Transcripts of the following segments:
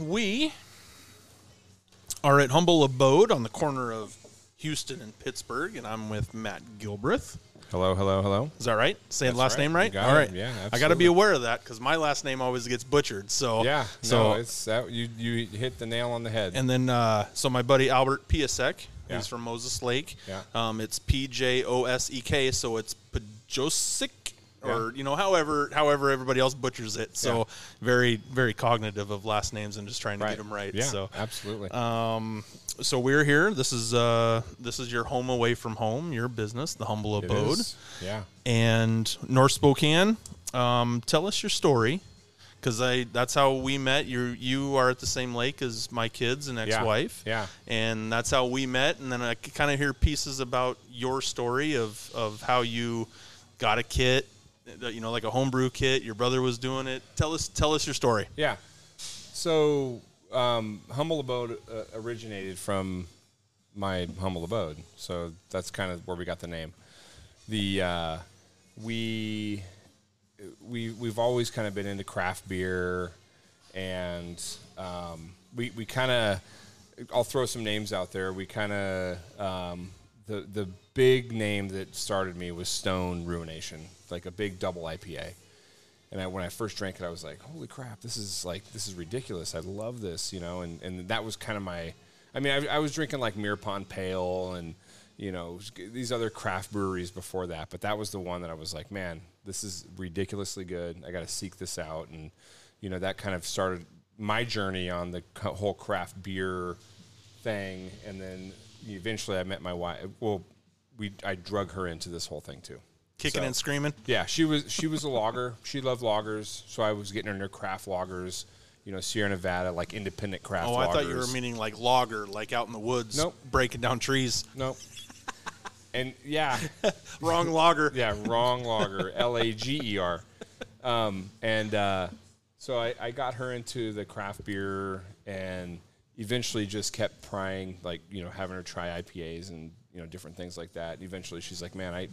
we are at Humble Abode on the corner of Houston and Pittsburgh, and I'm with Matt Gilbreath. Hello, hello, hello. Is that right? Saying last right. name right? All right. it. Yeah, I got to be aware of that because my last name always gets butchered. So Yeah, So no, it's that you you hit the nail on the head. and then uh, so my buddy Albert Piasek, Yeah. he's from Moses Lake. Yeah. Um, it's P J O S E K, so it's Pajosic. Or Yeah. you know, however, however everybody else butchers it. So Yeah. very, very cognitive of last names and just trying to right. get them right. Yeah, So absolutely. Um, so we're here. This is uh, this is your home away from home, your business, the humble abode. Yeah. and North Spokane. Um, tell us your story, because I that's how we met. You you are at the same lake as my kids and ex-wife. Yeah. and that's how we met. And then I kind of hear pieces about your story of of how you got a kit, you know, like a homebrew kit. Your brother was doing it. Tell us tell us your story. Yeah. So, um, Humble Abode uh, originated from my humble abode. So that's kind of where we got the name. The uh, we we we've always kind of been into craft beer, and um, we we kind of I'll throw some names out there. We kind of um, the the big name that started me was Stone Ruination, like a big double IPA. And I, when I first drank it, I was like, "Holy crap! This is like this is ridiculous. I love this," you know. And and that was kind of my. I mean, I, I was drinking like Mirror Pond Pale and you know these other craft breweries before that, but that was the one that I was like, "Man, this is ridiculously good. I got to seek this out." And you know that kind of started my journey on the whole craft beer thing. And then eventually, I met my wife. Well, we I drug her into this whole thing too. Kicking So- and screaming. yeah, she was she was a logger. She loved loggers, so I was getting her into craft loggers. You know, Sierra Nevada, like independent craft. Oh, I thought you were meaning like logger, like out in the woods, Nope. breaking down trees. Nope. And yeah, Wrong logger. yeah, wrong logger. L A G E R. Um, and uh, so I, I got her into the craft beer, and eventually just kept prying, like you know, having her try IPAs and you know different things like that. And eventually, she's like, "Man, I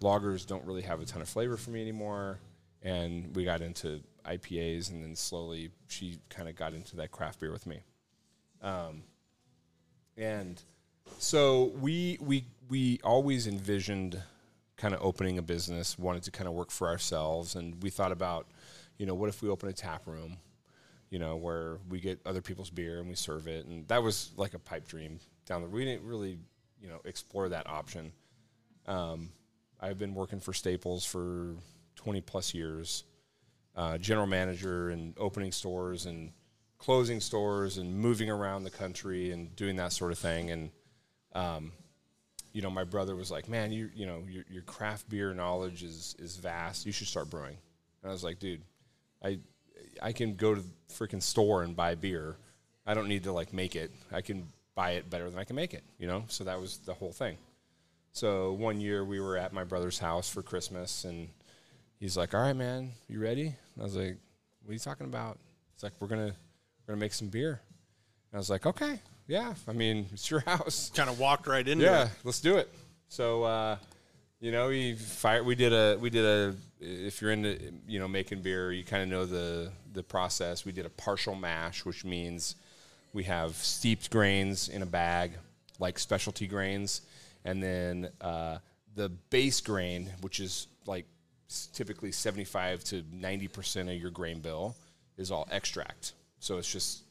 loggers don't really have a ton of flavor for me anymore." And we got into IPAs, and then slowly she kind of got into that craft beer with me. Um, and so we we we always envisioned kind of opening a business, wanted to kind of work for ourselves, and we thought about, you know, what if we open a tap room, you know, where we get other people's beer and we serve it, and that was like a pipe dream down the. We didn't really, you know, explore that option. Um, I've been working for Staples for 20 plus years, uh, general manager and opening stores and closing stores and moving around the country and doing that sort of thing. And, um, you know, my brother was like, man, you, you know, your, your craft beer knowledge is, is vast. You should start brewing. And I was like, dude, I, I can go to the freaking store and buy beer. I don't need to like make it. I can buy it better than I can make it, you know? So that was the whole thing. So one year we were at my brother's house for Christmas and he's like, "All right, man, you ready?" And I was like, "What are you talking about?" He's like, "We're gonna we're gonna make some beer." And I was like, "Okay, yeah. I mean, it's your house. Kind of walked right into Yeah, it. let's do it." So, uh, you know, we fire. We did a we did a. If you're into you know making beer, you kind of know the the process. We did a partial mash, which means we have steeped grains in a bag, like specialty grains, and then uh, the base grain, which is like typically 75 to 90 percent of your grain bill, is all extract. So it's just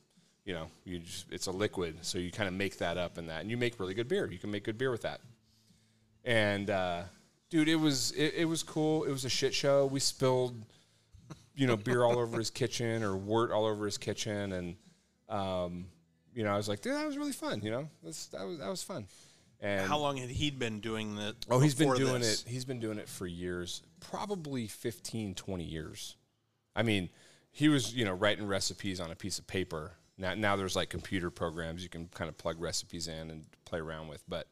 you know you just, it's a liquid, so you kind of make that up in that, and you make really good beer. You can make good beer with that. And uh, dude, it was it, it was cool. It was a shit show. We spilled you know beer all over his kitchen or wort all over his kitchen, and um, you know I was like, dude, that was really fun. You know, That's, that was that was fun. And How long had he been doing that? Oh, he's been doing this? it. He's been doing it for years, probably 15, 20 years. I mean, he was, you know, writing recipes on a piece of paper. Now, now there's like computer programs you can kind of plug recipes in and play around with. But,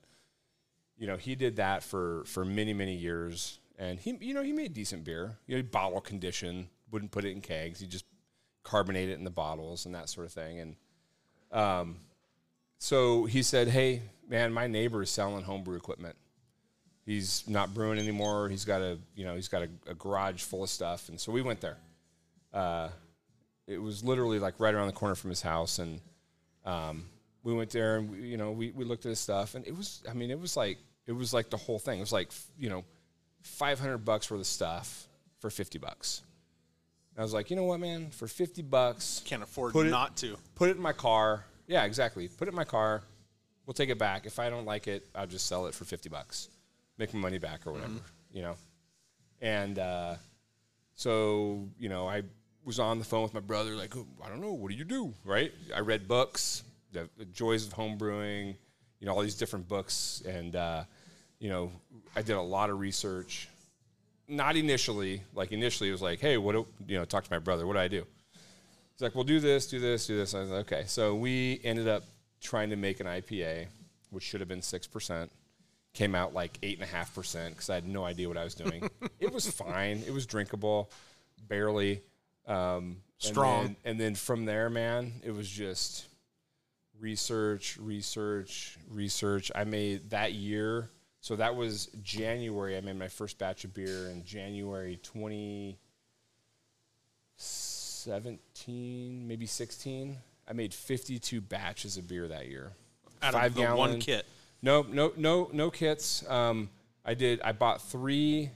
you know, he did that for for many, many years, and he, you know, he made decent beer. You know, bottle condition, wouldn't put it in kegs. He just carbonate it in the bottles and that sort of thing. And um, so he said, "Hey, man, my neighbor is selling homebrew equipment. He's not brewing anymore. He's got a, you know, he's got a, a garage full of stuff." And so we went there. Uh, it was literally like right around the corner from his house, and um, we went there and we, you know we, we looked at his stuff, and it was I mean it was like it was like the whole thing. It was like you know, five hundred bucks worth of stuff for fifty bucks. And I was like, you know what, man, for fifty bucks, Can't afford Put it- not to. put it in my car. Yeah, exactly. Put it in my car. We'll take it back. If I don't like it, I'll just sell it for 50 bucks. Make my money back or whatever, you know? And uh, so, you know, I was on the phone with my brother, like, "Oh, I don't know, what do you do? Right? I read books, the, the Joys of Home Brewing, you know, all these different books. And, uh, you know, I did a lot of research. Not initially, like, initially it was like, hey, what do, you know, talk to my brother, what do I do? He's like, well, do this, do this, do this. I was like, okay. So we ended up trying to make an IPA, which should have been 6%. Came out like 8.5% because I had no idea what I was doing. it was fine. It was drinkable, barely. Um, Strong. And then, and then from there, man, it was just research, research, research. I made that year. So that was January. I made my first batch of beer in January 2017, maybe 16. I made 52 batches of beer that year. Out Five of the one kit. No, no, no, no kits. Um, I did. I bought three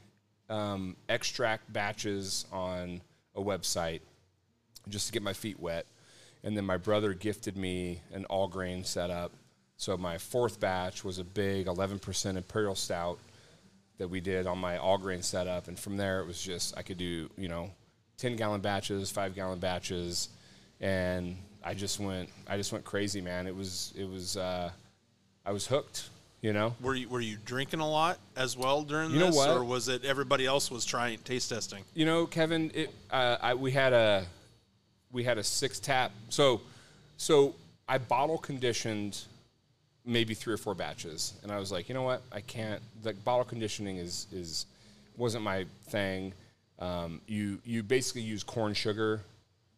um, extract batches on a website just to get my feet wet, and then my brother gifted me an all grain setup. So my fourth batch was a big 11% imperial stout that we did on my all grain setup, and from there it was just I could do you know 10 gallon batches, five gallon batches, and I just went I just went crazy, man. It was it was. Uh, I was hooked. You know, Were you were you drinking a lot as well during You know this, what? or was it everybody else was trying taste testing? you know, Kevin. It uh, I, we had a we had a six tap. So so I bottle conditioned maybe three or four batches, and I was like, you know what, I can't. Like bottle conditioning is is wasn't my thing. Um, you you basically use corn sugar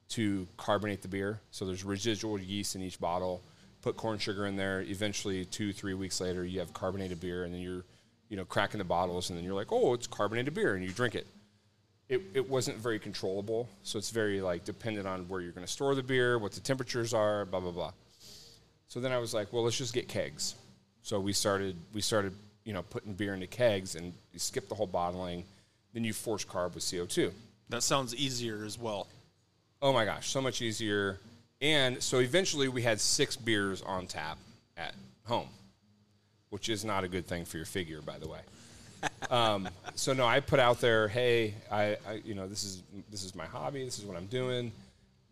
to carbonate the beer. So there's residual yeast in each bottle. Put corn sugar in there. Eventually, two three weeks later, you have carbonated beer, and then you're you know cracking the bottles, and then you're like, oh, it's carbonated beer, and you drink it. It, it wasn't very controllable, so it's very like dependent on where you're going to store the beer, what the temperatures are, blah blah blah. So then I was like, well, let's just get kegs. So we started we started you know putting beer into kegs, and you skip the whole bottling. Then you force carb with CO2. That sounds easier as well. Oh my gosh, so much easier. And so eventually we had six beers on tap at home, which is not a good thing for your figure, by the way. Um, so no, I put out there, hey, I, I, you know, this is this is my hobby. This is what I'm doing.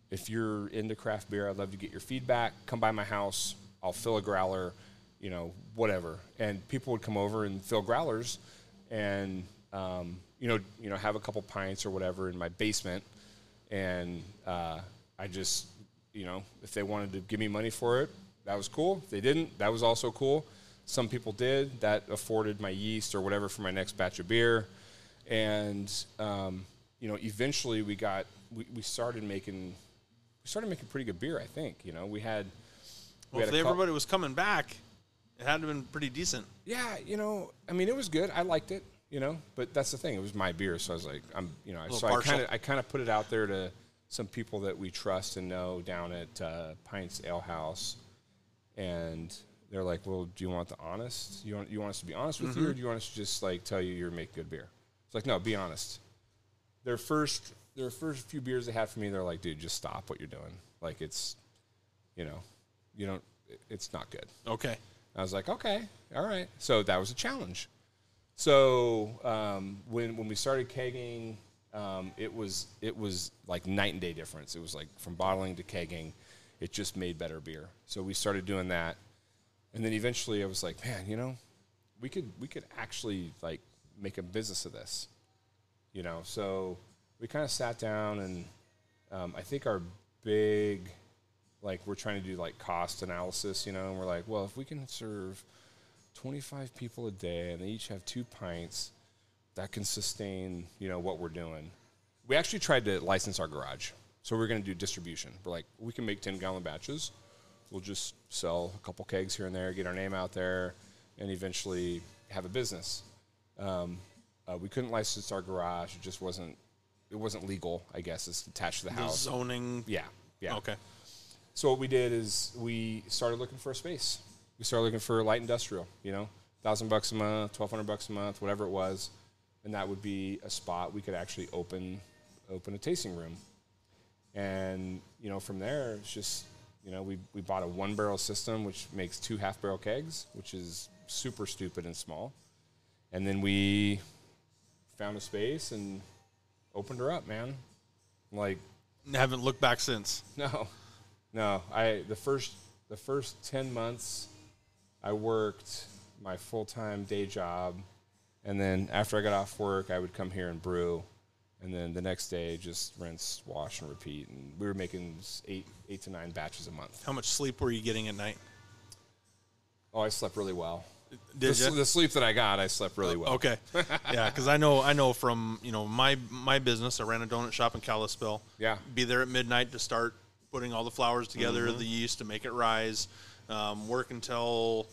If you're into craft beer, I'd love to get your feedback. Come by my house. I'll fill a growler, you know, whatever. And people would come over and fill growlers, and um, you know, you know, have a couple pints or whatever in my basement and uh, I just, you know, if they wanted to give me money for it, that was cool. If they didn't, that was also cool. Some people did. That afforded my yeast or whatever for my next batch of beer, and um, you know, eventually we got we, we started making we started making pretty good beer. I think you know we had we Well, had if everybody was coming back, it had to have been pretty decent. yeah, you know, I mean, it was good. I liked it, you know, but that's the thing. It was my beer, so I was like, I'm, you know, so I kind of, I kind of put it out there to some people that we trust and know down at uh, Pints Ale House, and they're like, well, do you want the honest? You want, you want us to be honest with you, or do you want us to just like tell you you make good beer? It's like, no, be honest. Their first, their first few beers they had for me, they're like, dude, just stop what you're doing. Like it's, you know, you don't, it's not good. Okay. I was like, okay, all right. So that was a challenge. So um, when when we started kegging, um, it was it was like night and day difference. It was like from bottling to kegging, it just made better beer. So we started doing that, and then eventually I was like, man, you know, we could we could actually like make a business of this, you know. So we kind of sat down and um, I think our big like we're trying to do like cost analysis, you know, and we're like, well, if we can serve 25 people a day and they each have two pints, that can sustain, you know, what we're doing. We actually tried to license our garage. So we're going to do distribution. We're like, we can make 10 gallon batches. We'll just sell a couple kegs here and there, get our name out there, and eventually have a business. Um, uh, we couldn't license our garage. It just wasn't it wasn't legal. I guess it's attached to the The house. zoning. Yeah, yeah. Okay. So what we did is we started looking for a space. We started looking for light industrial. You know, thousand bucks a month, twelve hundred bucks a month, whatever it was, and that would be a spot we could actually open open a tasting room. And you know, from there, it's just you know we we bought a one barrel system which makes two half barrel kegs, which is super stupid and small. And then we found a space and opened her up, man. Like Haven't looked back since. no, no. I the first the first ten months, I worked my full time day job, and then after I got off work, I would come here and brew, and then the next day just rinse, wash, and repeat. And we were making eight eight to nine batches a month. How much sleep were you getting at night? Oh, I slept really well. Did the, s- the sleep that I got, I slept really well. Okay, yeah, because I know I know from you know my my business. I ran a donut shop in Kalispell. Yeah. be there at midnight to start putting all the flours together, Mm-hmm. the yeast to make it rise. Um, work until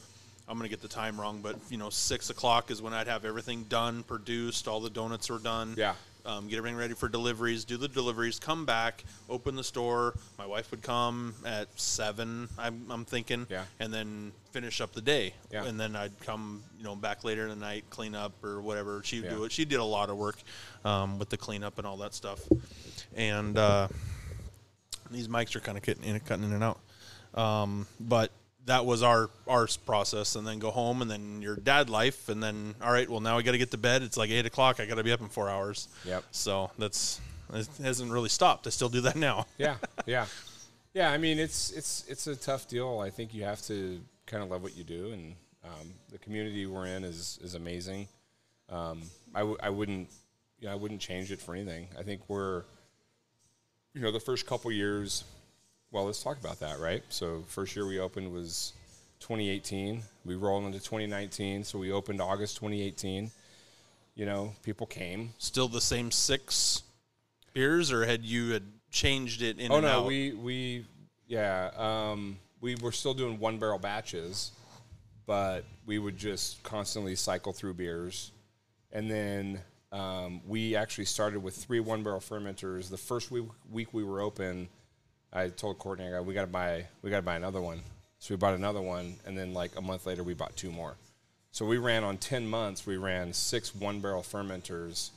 I'm gonna get the time wrong, but you know six o'clock is when I'd have everything done, produced. All the donuts were done. Yeah. Um, get everything ready for deliveries. Do the deliveries. Come back. Open the store. My wife would come at seven. I'm, I'm thinking. Yeah. And then finish up the day. Yeah. And then I'd come, you know, back later in the night, clean up or whatever. She'd Yeah. do it. She did a lot of work um, with the cleanup and all that stuff. And uh, these mics are kind of cutting in, cutting in and out. Um, but that was our our process, and then go home, and then your dad life, and then all right, well now we got to get to bed. It's like eight o'clock. I got to be up in four hours. Yep. So that's it hasn't really stopped. I still do that now. yeah, yeah, yeah. I mean, it's it's it's a tough deal. I think you have to kind of love what you do, and um, the community we're in is is amazing. Um, I w- I wouldn't you know I wouldn't change it for anything. I think we're you know the first couple years. Well, let's talk about that, right? So first year we opened was 2018. We rolled into 2019, so we opened August 2018. You know, people came. Still the same six beers, or had you had changed it in Oh and no, out? we we yeah, um, we were still doing one barrel batches, but we would just constantly cycle through beers, and then um, we actually started with three one barrel fermenters. The first week, week we were open, I told Courtney, I go, we got to buy we got to buy another one. So we bought another one, and then like a month later, we bought two more. So we ran on ten months. We ran six one barrel fermenters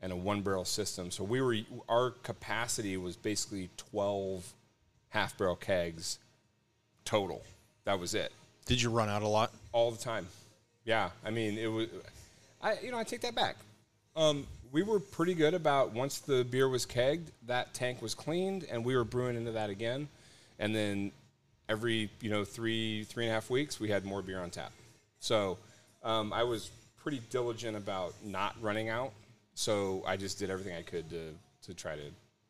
and a one barrel system. So we were our capacity was basically twelve half barrel kegs total. That was it Did you run out a lot? all the time. Yeah, I mean it was. I you know I take that back. Um, we were pretty good about once the beer was kegged, that tank was cleaned, and we were brewing into that again, and then every you know three three and a half weeks we had more beer on tap. So um, I was pretty diligent about not running out. So I just did everything I could to to try to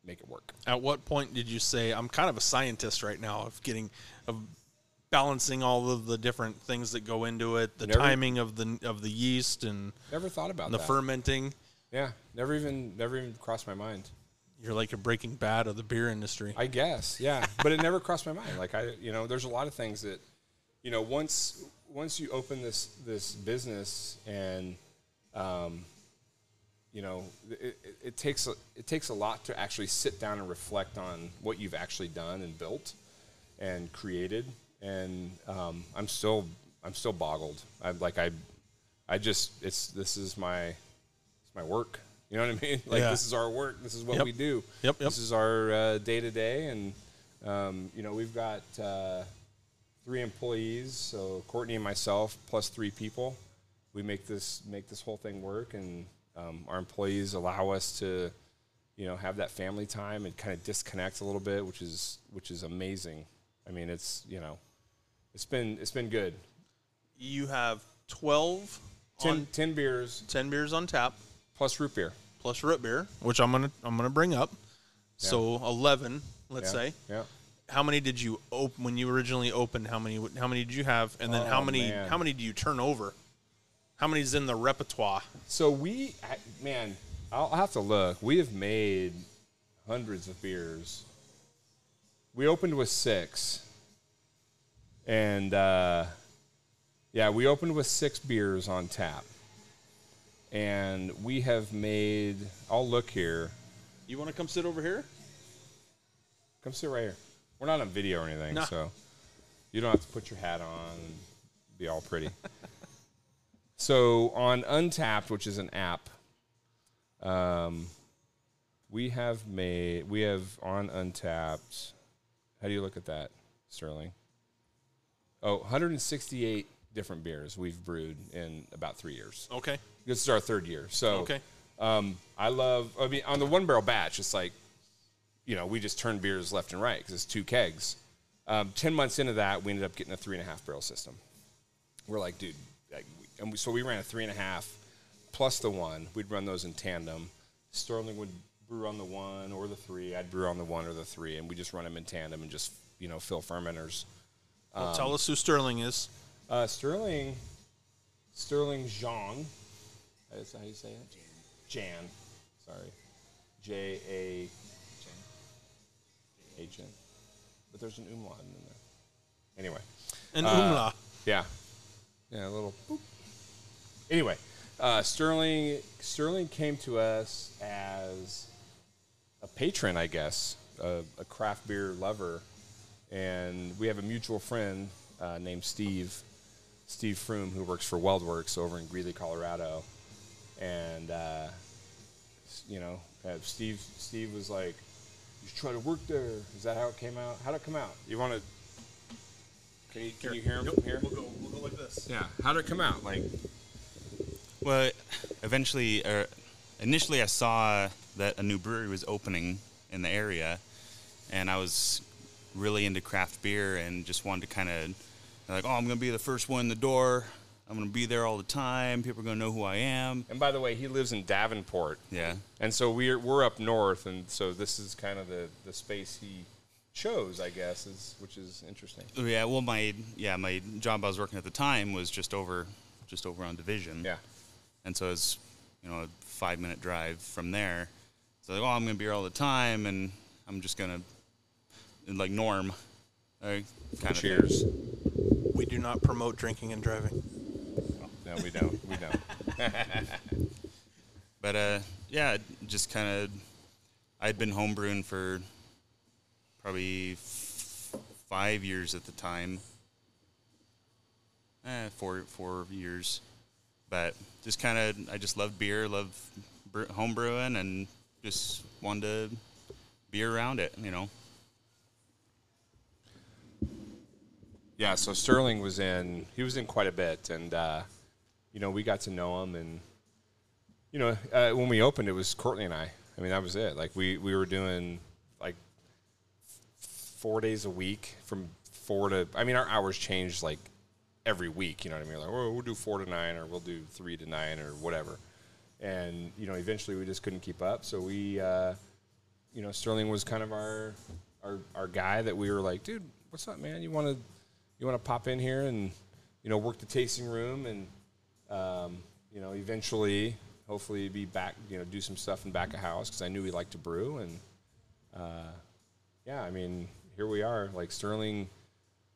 make it work. At what point did you say I'm kind of a scientist right now of getting of balancing all of the different things that go into it, the Never- timing of the of the yeast and Never thought about the that. fermenting? Yeah, never even never even crossed my mind. You're like a Breaking Bad of the beer industry. I guess, yeah, but it never crossed my mind. Like I, you know, there's a lot of things that, you know, once once you open this this business and, um, you know, it, it, it takes a, it takes a lot to actually sit down and reflect on what you've actually done and built and created. And um, I'm still I'm still boggled. I'm like I, I just it's this is my my work. You know what I mean? Like Yeah. this is our work. This is what Yep. we do. Yep, yep. This is our day to day, and um, you know we've got uh, three employees. So Courtney and myself plus three people. We make this make this whole thing work, and um, our employees allow us to, you know, have that family time and kind of disconnect a little bit, which is which is amazing. I mean, it's you know, it's been it's been good. You have 12 Ten, on 10 beers 10 beers on tap plus root beer. plus root beer, which I'm to I'm to bring up. So 11, let's Yeah, say. yeah. How many did you open when you originally opened? How many how many did you have? And then how Oh, many man. how many do you turn over? How many's in the repertoire? So we, I- man, I'll have to look. We have made hundreds of beers. We opened with six, and uh, yeah, we opened with six beers on tap, and we have made. I'll look here. You want to come sit over here? Come sit right here. We're not on video or anything, No. so you don't have to put your hat on and be all pretty. so on Untappd, which is an app, um, we have made we have on Untappd. How do you look at that, Sterling? Oh, 168 different beers we've brewed in about three years. Okay. This is our third year. So Okay. um, I love. I mean, on the one barrel batch, it's like, you know, we just turn beers left and right because it's two kegs. Um, Ten months into that, we ended up getting a three and a half barrel system. We're like, dude, like, and we, so we ran a three and a half plus the one. We'd run those in tandem. Sterling would brew on the one or the three. I'd brew on the one or the three, and we just run them in tandem and just you know fill fermenters. Well, tell us who Sterling is. Uh, Sterling, Sterling Zhang. That's how you say it? Jan. Jan. Sorry. J A. Jan. But there's an umlaut in there. Anyway. And Uh, Umla. Yeah. Yeah, a little boop. Anyway, uh, Sterling Sterling came to us as a patron, I guess, a, a craft beer lover, and we have a mutual friend uh, named Steve, Steve Froome, who works for WeldWerks over in Greeley, Colorado, and uh, you know, uh, Steve Steve was like, "You should try to work there." Is that how it came out? How would it come out? You want to? Can you can you hear him Yep, from here? We'll go, we'll go like this. Yeah. How did it come out? Like, Well, eventually, or initially, I saw that a new brewery was opening in the area, and I was really into craft beer and just wanted to kind of like, oh, I'm going to be the first one in the door. I'm going to be there all the time. People are going to know who I am. and by the way, he lives in Davenport, Yeah. and so we're we're up north, and so this is kind of the the space he chose, I guess, is which is interesting. Yeah. Well, my yeah, my job I was working at the time was just over, just over on Division. Yeah. And so it's, you know, a five minute drive from there. So like, oh, I'm gonna be here all the time, and I'm just gonna, like Norm, uh, kind of Cheers. We do not promote drinking and driving. No, we don't. We don't. But uh, yeah, just kind of, I'd been homebrewing for probably f- five years at the time. Eh, four four years, but just kind of, I just loved beer, loved bre- homebrewing, and just wanted to be around it, you know. Yeah, so Sterling was in. He was in quite a bit, and uh, you know we got to know him, and you know uh, when we opened, it was Courtney and I. I mean that was it. Like we we were doing like four days a week from four to. I mean our hours changed like every week. You know what I mean? Like oh, we'll do four to nine, or we'll do three to nine, or whatever. And you know eventually we just couldn't keep up, so we. Uh, you know, Sterling was kind of our our our guy that we were like, dude, what's up, man? You want to you want to pop in here and you know work the tasting room and um, you know eventually hopefully be back you know do some stuff in back of house because I knew he liked to brew and uh, yeah, I mean here we are like Sterling.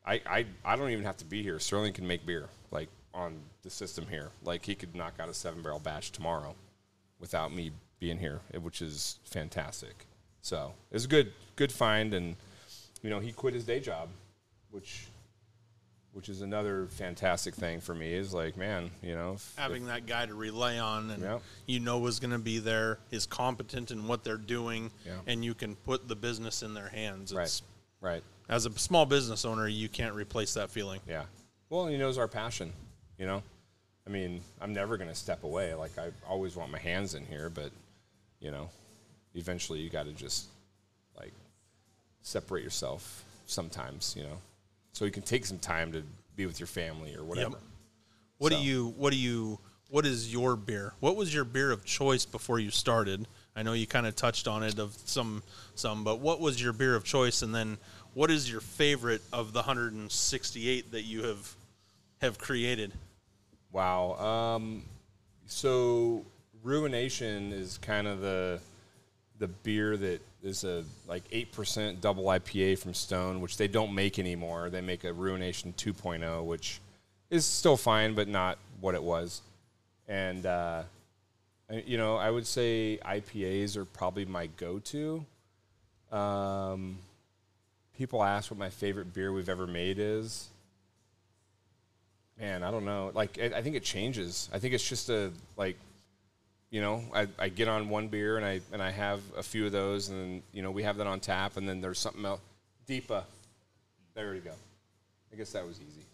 I, I I don't even have to be here. Sterling can make beer like on the system here. Like he could knock out a seven barrel batch tomorrow without me being here, eh, which is fantastic. So it was a good good find, and you know he quit his day job, which which is another fantastic thing for me. Is like man, you know, if- Having that guy to rely on and Yep. you know is going to be there, is competent in what they're doing, Yeah. and you can put the business in their hands. right, right, As a small business owner, you can't replace that feeling. yeah. Well, he knows our passion. You know, I mean, I'm never going to step away. Like I always want my hands in here, but you know, eventually you got to just like separate yourself sometimes. You know, so you can take some time to be with your family or whatever. What So- do you? What do you? What is your beer? What was your beer of choice before you started? I know you kind of touched on it of some some, but what was your beer of choice? And then what is your favorite of the 168 that you have have created? Wow. Um, so Ruination is kind of the the beer that is a like eight percent double IPA from Stone, which they don't make anymore. They make a Ruination 2.0, which is still fine, but not what it was. And uh, you know, I would say IPAs are probably my go-to. Um, people ask what my favorite beer we've ever made is. Man, I don't know. Like, I, I think it changes. I think it's just a like, you know, I, I get on one beer and I and I have a few of those, and then, you know, we have that on tap, and then there's something else. Deepa, there you go. I guess that was easy.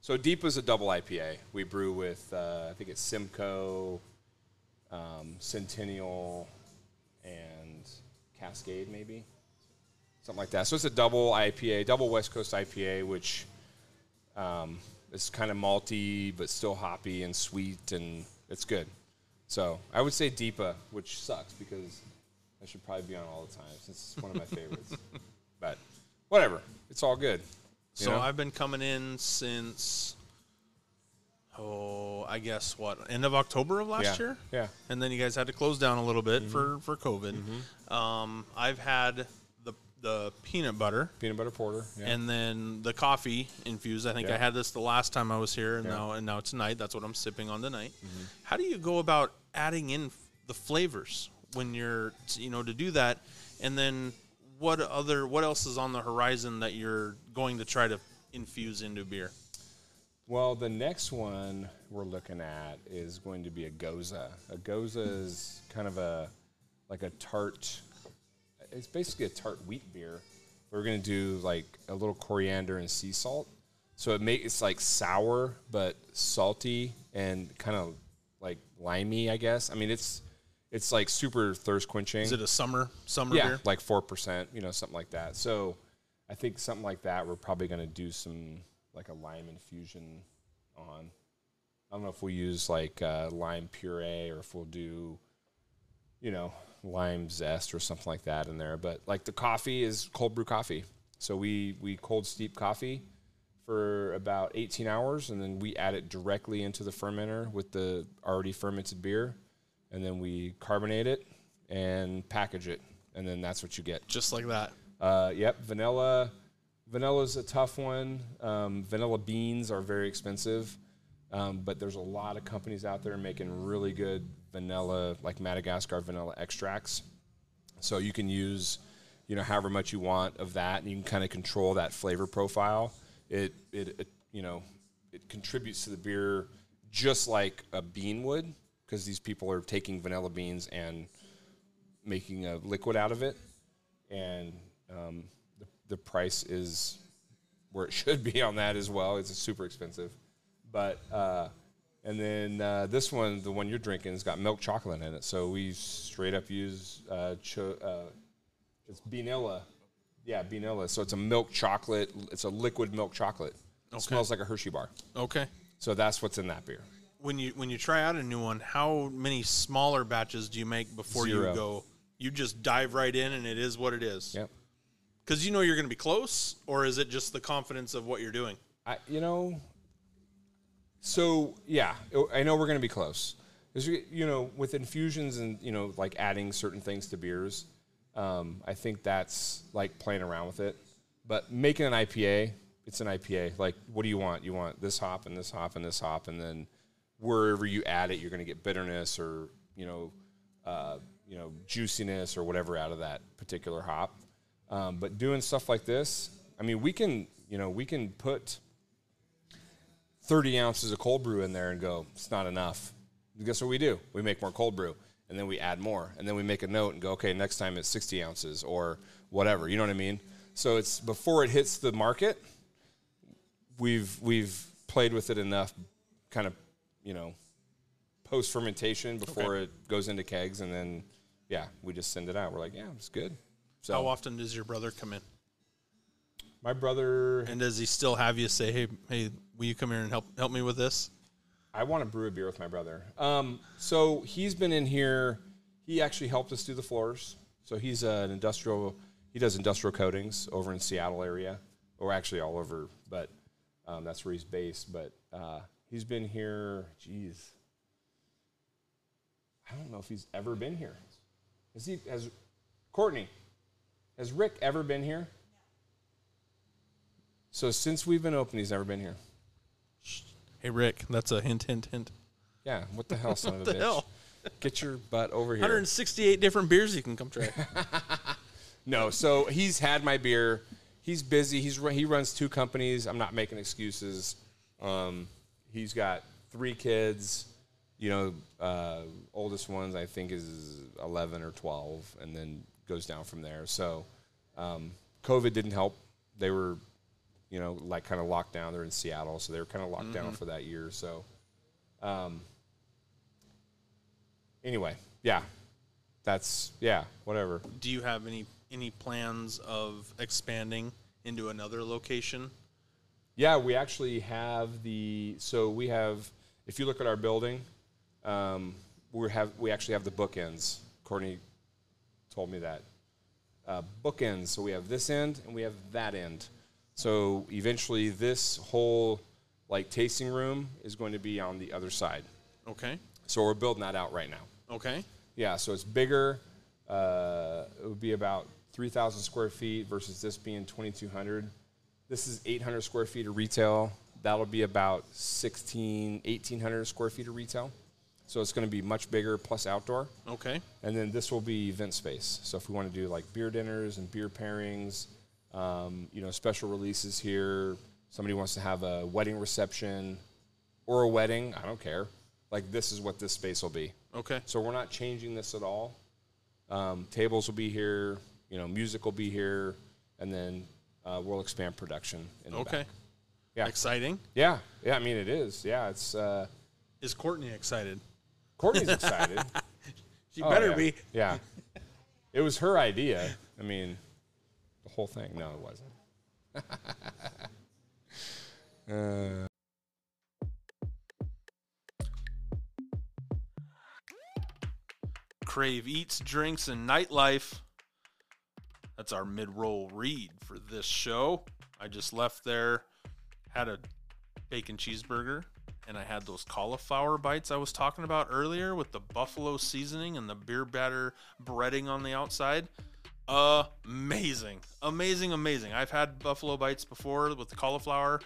So Deepa Deepa's a double IPA. We brew with uh, I think it's Simcoe, um, Centennial, and Cascade maybe, something like that. So it's a double IPA, double West Coast IPA, which um, is kind of malty but still hoppy and sweet, and it's good. So I would say Deepa, which sucks because I should probably be on all the time since it's one of my favorites. but whatever, it's all good. you So know? I've been coming in since oh, I guess what end of October of last yeah, year. yeah. and then you guys had to close down a little bit mm-hmm. for for COVID. Mm-hmm. Um, I've had the the peanut butter Peanut butter porter. Yeah. and then the coffee infused. I think Yeah. I had this the last time I was here, and now and now tonight that's what I'm sipping on tonight. Mm-hmm. How do you go about adding in the flavors when you're you know to do that, and then what other what else is on the horizon that you're going to try to infuse into beer? Well, the next one we're looking at is going to be a gose. A gose is kind of a like a tart. It's basically a tart wheat beer. We're gonna do like a little coriander and sea salt, so it makes it's like sour but salty and kind of like limey. I guess. I mean, it's it's like super thirst quenching. Is it a summer summer yeah, beer? like four percent, you know, something like that. So I think something like that, we're probably going to do some like a lime infusion on. I don't know if we'll use like uh, lime puree or if we'll do, you know, lime zest or something like that in there. But like the coffee is cold brew coffee, so we we cold steep coffee for about 18 hours, and then we add it directly into the fermenter with the already fermented beer, and then we carbonate it and package it, and then that's what you get. Just like that. Uh, yep, vanilla. Vanilla's a tough one. Um, vanilla beans are very expensive, um, but there's a lot of companies out there making really good vanilla, like Madagascar vanilla extracts. So you can use, you know, however much you want of that, and you can kind of control that flavor profile. It, it, it, you know, it contributes to the beer just like a bean would, because these people are taking vanilla beans and making a liquid out of it, and um, the, the price is where it should be on that as well. It's super expensive, but uh, and then uh, this one, the one you're drinking, has got milk chocolate in it. So we straight up use uh, cho- uh, it's Beanilla, yeah, Beanilla. So it's a milk chocolate. It's a liquid milk chocolate. It smells like a Hershey bar. Okay. So that's what's in that beer. When you when you try out a new one, how many smaller batches do you make before Zero. you go? You just dive right in, and it is what it is. Yep. Because you know you're going to be close, or is it just the confidence of what you're doing? I, you know, so yeah, oh, I know we're going to be close. we- you know, with infusions and you know, like adding certain things to beers, um, I think that's like playing around with it. But making an IPA, it's an IPA. Like, what do you want? You want this hop and this hop and this hop, and then wherever you add it, you're going to get bitterness or you know, uh, you know, juiciness or whatever out of that particular hop. Um, but doing stuff like this, I mean, we can, you know, we can put 30 ounces of cold brew in there and go, it's not enough. Guess what we do? We make more cold brew and then we add more. And then we make a note and go, okay, next time it's 60 ounces or whatever. You know what I mean? So it's before it hits the market, we've, we've played with it enough kind of, you know, post fermentation before Okay. it goes into kegs. And then, yeah, we just send it out. We're like, yeah, it's good. So How often does your brother come in? my brother And does he still have you say, "Hey, hey, will you come here and help help me with this?" I want to brew a beer with my brother. Um, so he's been in here. He actually helped us do the floors. So he's an industrial. He does industrial coatings over in Seattle area, or actually all over, but um, that's where he's based. But uh, he's been here. Geez, I don't know if he's ever been here. Has he? Has Courtney? Has Rick ever been here? So since we've been open, he's never been here. Hey, Rick, that's a hint, hint, hint. Yeah. What the hell, son of a the bitch? hell? Get your butt over here. 168 different beers you can come try. No, so he's had my beer. He's busy. He's he runs two companies. I'm not making excuses. Um, he's got three kids. You know, uh, oldest ones I think is 11 or 12, and then goes down from there. So, um, COVID didn't help. They were, you know, like kind of locked down. They're in Seattle, so they were kind of locked down for that year. So, um, anyway, yeah, that's yeah, whatever. Do you have any any plans of expanding into another location? Yeah, we actually have the so we have if you look at our building, um, we have we actually have the bookends. Courtney told me that uh, bookends. So we have this end and we have that end. So eventually, this whole like tasting room is going to be on the other side. Okay. So we're building that out right now. Okay. Yeah, so it's bigger. Uh, it would be about 3,000 square feet versus this being 2,200. This is 800 square feet of retail. That'll be about 16, 1,800 square feet of retail. So it's going to be much bigger plus outdoor. Okay. And then this will be event space. So if we want to do like beer dinners and beer pairings, um, you know, special releases here. Somebody wants to have a wedding reception or a wedding. I don't care. Like this is what this space will be. Okay. So we're not changing this at all. Um, tables will be here. You know, music will be here, and then uh, we'll expand production. In the Okay. back. Yeah. Exciting. Yeah. Yeah. I mean, it is. Yeah. It's uh, Is Courtney excited? Courtney's excited. She Oh, better yeah. be. Yeah. It was her idea. I mean, whole thing. No, it wasn't. uh, Crave eats, drinks, and nightlife. That's our mid roll read for this show. I just left there, had a bacon cheeseburger, and I had those cauliflower bites I was talking about earlier with the buffalo seasoning and the beer batter breading on the outside. Amazing. Amazing, amazing. I've had buffalo bites before with the cauliflower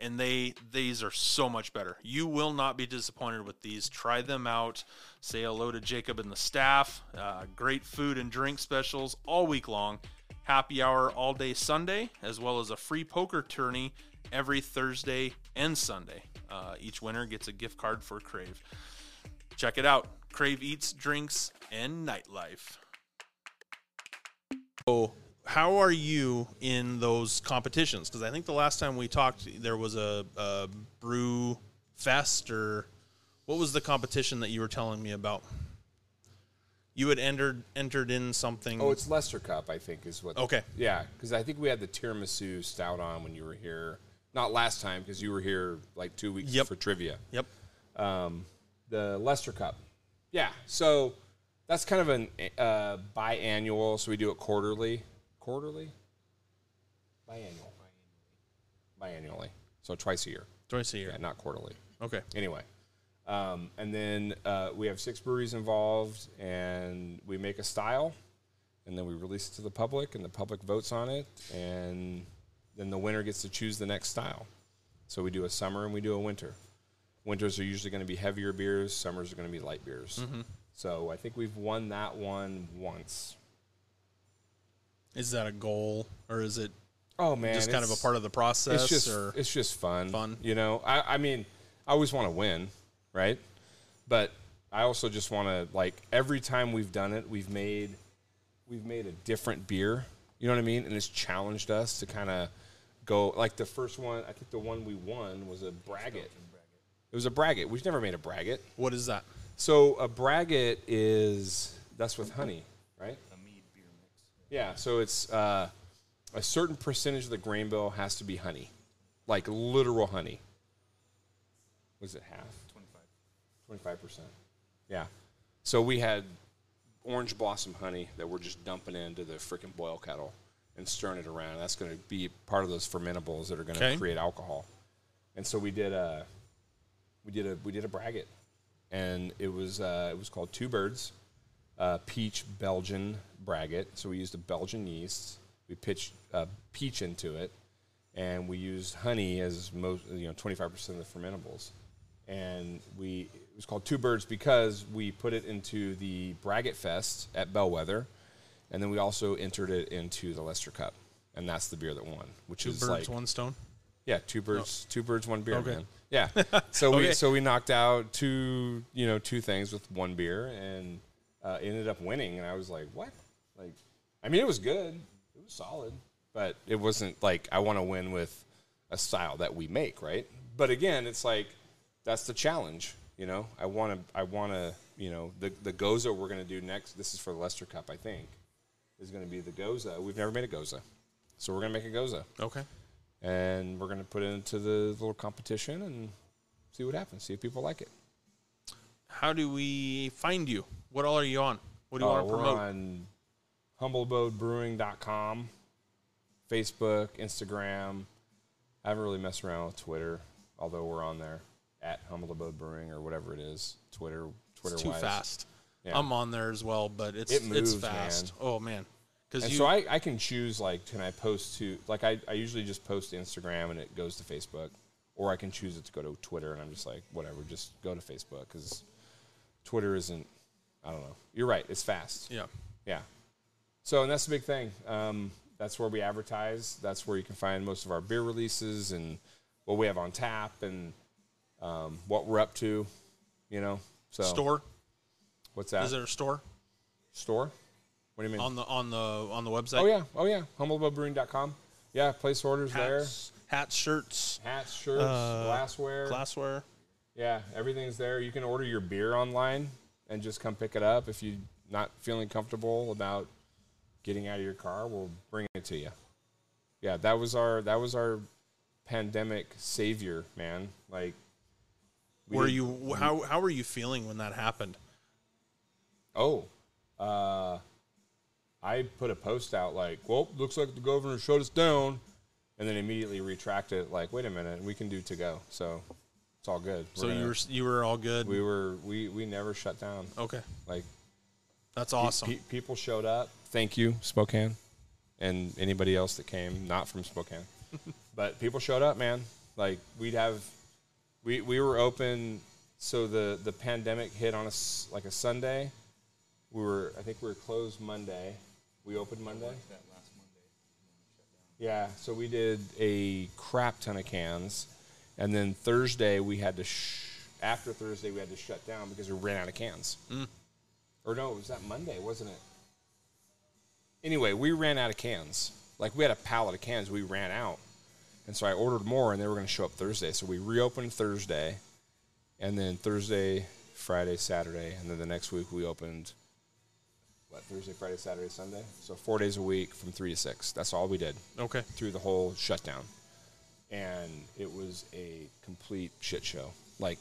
and they these are so much better. You will not be disappointed with these. Try them out. Say hello to Jacob and the staff. Uh, great food and drink specials all week long. Happy hour all day Sunday, as well as a free poker tourney every Thursday and Sunday. Uh, each winner gets a gift card for Crave. Check it out. Crave eats, drinks, and nightlife. So, how are you in those competitions? Because I think the last time we talked, there was a, a brew fest, or what was the competition that you were telling me about? You had entered entered in something. oh, it's Lester Cup, I think, is what. Okay. Yeah, because I think we had the tiramisu stout on when you were here. Not last time, because you were here like two weeks Yep. for trivia. yep. um, the Lester Cup. Yeah, so that's kind of an uh, biannual. So we do it quarterly. Quarterly. Biannual. Biannually. So twice a year. Twice a year. Yeah, not quarterly. Okay. Anyway, um, and then uh, we have six breweries involved, and we make a style, and then we release it to the public, and the public votes on it, and then the winner gets to choose the next style. So we do a summer and we do a winter. Winters are usually going to be heavier beers. Summers are going to be light beers. So I think we've won that one once. Is that a goal, or is it Oh man, just kind of a part of the process? it's just or it's just fun. Fun. you know. I I mean, I always want to win, right? But I also just want to like every time we've done it, we've made we've made a different beer. You know what I mean? And it's challenged us to kind of go like the first one. I think the one we won was a braggot. It was a braggot. We've never made a braggot. what is that? So a braggot is that's with honey, right? A mead beer mix. Yeah. So it's uh, a certain percentage of the grain bill has to be honey, like literal honey. Was it half? Twenty-five. Twenty-five percent. Yeah. So we had orange blossom honey that we're just dumping into the freaking boil kettle and stirring it around. That's going to be part of those fermentables that are going to Okay. create alcohol. And so we did a we did a we did a braggot, and it was uh, it was called Two Birds, uh, peach Belgian braggot. So we used a Belgian yeast. We pitched uh, peach into it, and we used honey as most you know twenty five percent of the fermentables, and we it was called Two Birds because we put it into the Braggot Fest at Bellwether, and then we also entered it into the Lester Cup, and that's the beer that won, which Two is birds, like one stone. Yeah, two birds, two birds, one beer, Okay. man. Yeah. So we so we knocked out two, you know, two things with one beer and uh, ended up winning. And I was like, what? Like, I mean, it was good, it was solid, but it wasn't like I want to win with a style that we make, right? But again, it's like that's the challenge. You know, I want to, I want to, you know, the the gose we're going to do next. This is for the Lester Cup, I think, is going to be the gose. We've never made a gose, so we're going to make a gose Okay. And we're going to put it into the little competition and see what happens. See if people like it. How do we find you? What all are you on? What do you Uh, want to promote? we're on humbleabodebrewing.com, Facebook, Instagram. I haven't really messed around with Twitter, although we're on there at Humble Abode Brewing or whatever it is. Twitter, Twitter It's too wise. fast. Yeah. I'm on there as well, but it's It it's fast. man. Oh man, because And you so I, I can choose like can I post to like I, I usually just post to Instagram and it goes to Facebook, or I can choose it to go to Twitter and I'm just like whatever, just go to Facebook because Twitter isn't. I don't know. You're right. It's fast. yeah. Yeah. So and that's the big thing. Um, that's where we advertise. That's where you can find most of our beer releases and what we have on tap and um, what we're up to. You know. So Store What's that? is there a store store? What do you mean? on the on the on the website? Oh yeah, oh yeah, humbleabodebrewing.com. Yeah, place orders hats, hats, shirts. Hats, shirts, Uh, glassware. glassware. yeah, everything's there. You can order your beer online and just come pick it up. If you're not feeling comfortable about getting out of your car, we'll bring it to you. Yeah, that was our that was our pandemic savior, man. Like, we Were you how how were you feeling when that happened? Oh, uh, I put a post out like, "Well, looks like the governor shut us down," and then immediately retracted. Like, wait a minute, we can do to go, so it's all good. We're So you gonna- were you were all good. we were we we never shut down. okay, Like, that's pe- awesome. pe- people showed up. Thank you, Spokane, and anybody else that came not from Spokane, but people showed up, man. Like we'd have, we we were open. So the the pandemic hit on us like a Sunday. We were I think we were closed Monday. We opened Monday. Yeah, so we did a crap ton of cans, and then Thursday we had to. Sh- after Thursday we had to shut down because we ran out of cans. Or no, it was that Monday, wasn't it? Anyway, we ran out of cans. Like we had a pallet of cans, we ran out. And so I ordered more and they were going to show up Thursday. So we reopened Thursday and then Thursday, Friday, Saturday, and then the next week we opened what, Thursday, Friday, Saturday, Sunday. So 4 days a week from 3 to 6. That's all we did okay, through the whole shutdown. And it was a complete shit show. Like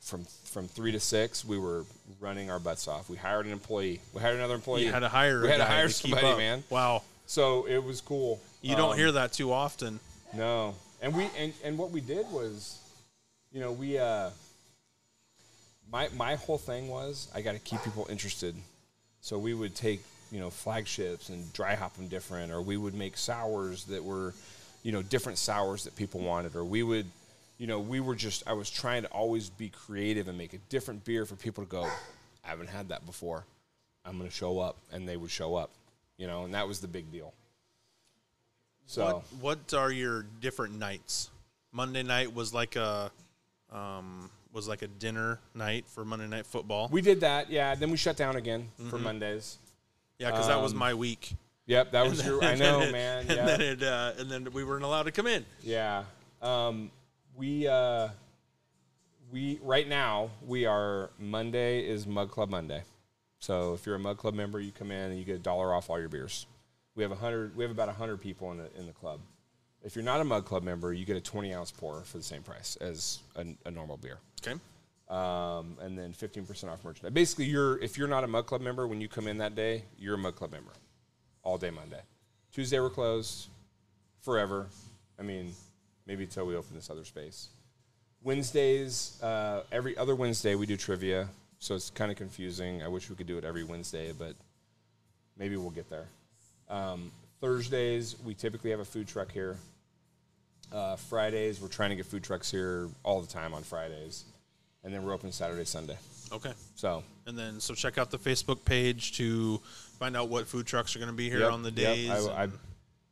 from from three to six, we were running our butts off. We hired an employee. We hired another employee. you had to hire. We had to hire keep somebody, man. Wow, So it was cool. you don't Um, hear that too often. no. And we and, and what we did was, you know, we uh my my whole thing was I got to keep people interested. So we would take, you know, flagships and dry hop them different or we would make sours that were, you know, different sours that people wanted or we would you know, we were just I was trying to always be creative and make a different beer for people to go, I haven't had that before. I'm going to show up and they would show up, you know, and that was the big deal. So What what are your different nights? Monday night was like a um, was like a dinner night for Monday night football. We did that, yeah. Then we shut down again for Mm-hmm. Mondays. yeah, because that was um, my week. Yep, that was your. I then know, it- man. And Yeah, then it uh, and then we weren't allowed to come in. yeah. Um, we uh, we right now we are Monday is Mug Club Monday. So if you're a Mug Club member, you come in and you get a dollar off all your beers. We have a hundred. We have about hundred people in the in the club. If you're not a Mug Club member, you get a 20 ounce pour for the same price as a, a normal beer. Okay. um, and then 15% off merchandise. Basically, you're if you're not a Mug Club member when you come in that day, you're a Mug Club member all day Monday. Tuesday we're closed forever. I mean, maybe until we open this other space. Wednesdays, uh, every other Wednesday we do trivia, so it's kind of confusing. I wish we could do it every Wednesday, but maybe we'll get there. Um, Thursdays we typically have a food truck here. Uh, Fridays we're trying to get food trucks here all the time on Fridays and then we're open Saturday, Sunday. Okay. So And then so check out the Facebook page to find out what food trucks are going to be here Yep, on the yep. days. I, I,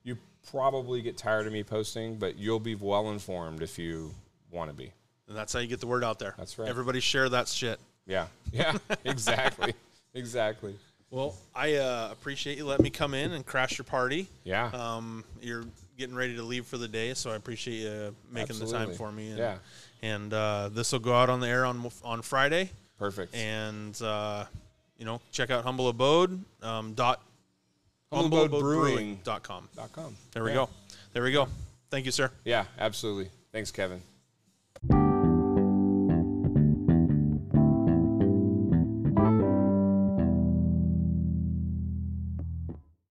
you probably get tired of me posting, but you'll be well informed if you want to be. and that's how you get the word out there. That's right. Everybody share that shit. Yeah, yeah, exactly, exactly. Well, I uh, appreciate you letting me come in and crash your party. Yeah, Um, you're getting ready to leave for the day, so I appreciate you making the time for me. And, Yeah. And uh, this will go out on the air on on Friday, perfect. and uh, you know, check out Humble Abode um, dot Humble Abode humbleabodebrewing Brewing. dot com. Dot com. There we Yeah. go. There we go. Thank you, sir. Yeah, absolutely. Thanks, Kevin.